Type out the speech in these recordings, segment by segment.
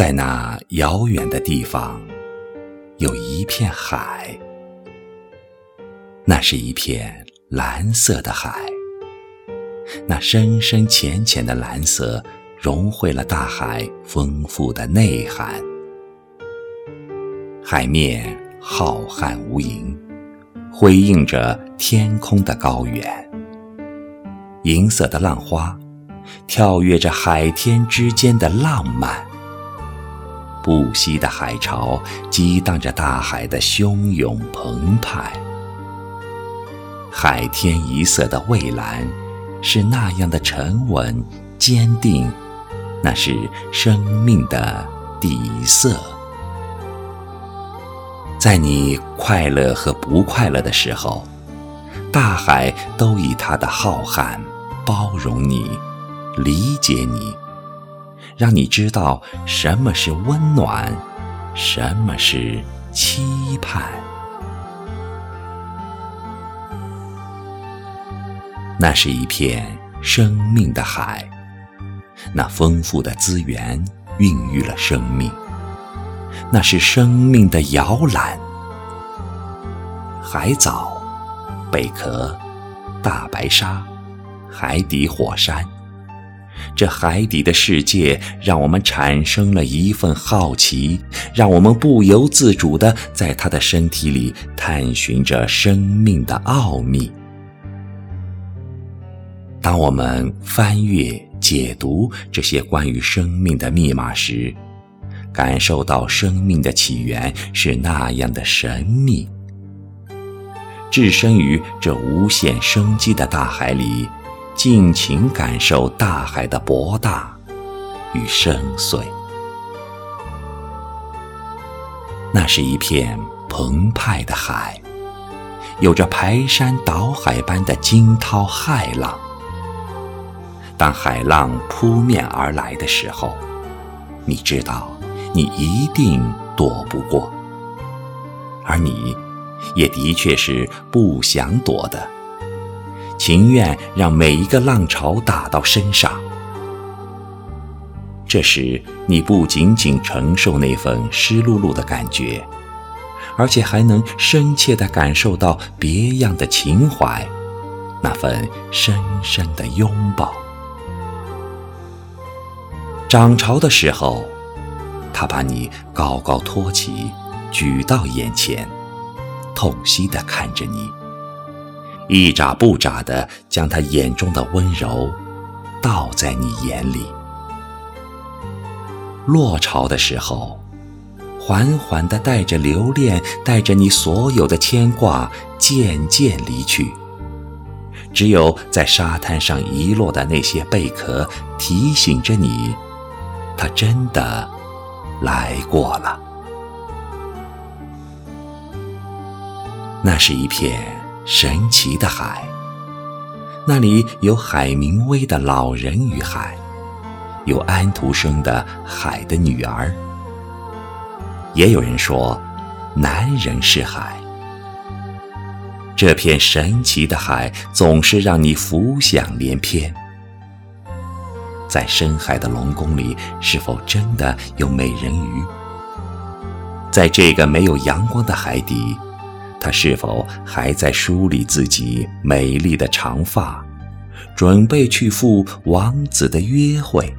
在那遥远的地方，有一片海，那是一片蓝色的海。那深深浅浅的蓝色，融汇了大海丰富的内涵。海面浩瀚无垠，辉映着天空的高远。银色的浪花，跳跃着海天之间的浪漫。不息的海潮，激荡着大海的汹涌澎湃。海天一色的蔚蓝，是那样的沉稳坚定，那是生命的底色。在你快乐和不快乐的时候，大海都以它的浩瀚包容你，理解你。让你知道什么是温暖，什么是期盼。那是一片生命的海，那丰富的资源孕育了生命，那是生命的摇篮。海藻、贝壳、大白鲨、海底火山。这海底的世界，让我们产生了一份好奇，让我们不由自主地在他的身体里探寻着生命的奥秘。当我们翻阅、解读这些关于生命的密码时，感受到生命的起源是那样的神秘。置身于这无限生机的大海里。尽情感受大海的博大与深邃，那是一片澎湃的海，有着排山倒海般的惊涛骇浪。当海浪扑面而来的时候，你知道你一定躲不过，而你也的确是不想躲的。情愿让每一个浪潮打到身上，这时你不仅仅承受那份湿漉漉的感觉，而且还能深切地感受到别样的情怀，那份深深的拥抱。涨潮的时候，他把你高高托起，举到眼前，痛惜地看着你。一眨不眨地将他眼中的温柔倒在你眼里。落潮的时候，缓缓地带着留恋，带着你所有的牵挂，渐渐离去。只有在沙滩上遗落的那些贝壳，提醒着你，他真的来过了。那是一片。神奇的海，那里有海明威的《老人与海》，有安徒生的《海的女儿》，也有人说，男人是海。这片神奇的海总是让你浮想联翩。在深海的龙宫里，是否真的有美人鱼？在这个没有阳光的海底。他是否还在梳理自己美丽的长发，准备去赴王子的约会？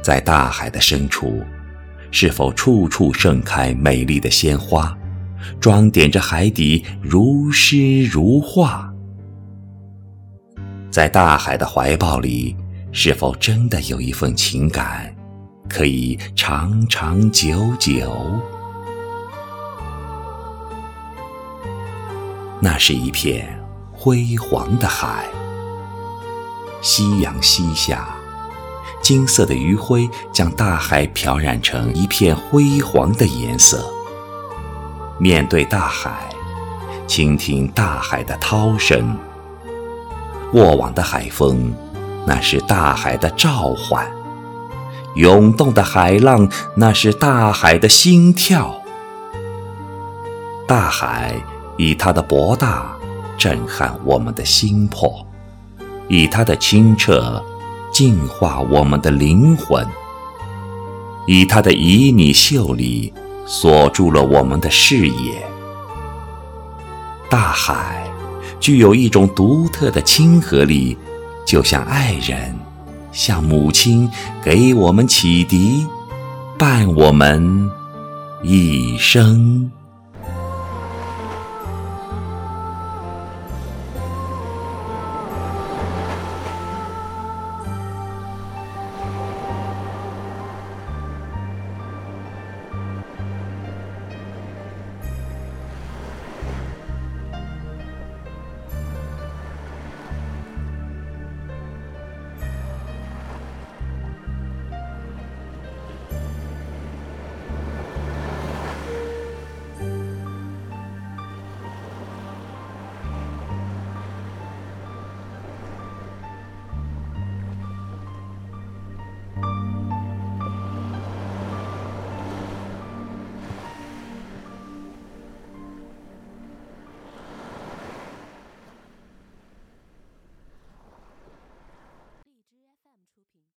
在大海的深处，是否处处盛开美丽的鲜花，装点着海底如诗如画？在大海的怀抱里，是否真的有一份情感，可以长长久久？那是一片辉煌的海，夕阳西下，金色的余晖将大海漂染成一片辉煌的颜色。面对大海，倾听大海的涛声，过往的海风，那是大海的召唤；涌动的海浪，那是大海的心跳。大海。以它的博大震撼我们的心魄，以它的清澈净化我们的灵魂。以它的旖旎秀丽锁住了我们的视野。大海具有一种独特的亲和力，就像爱人，像母亲，给我们启迪，伴我们一生。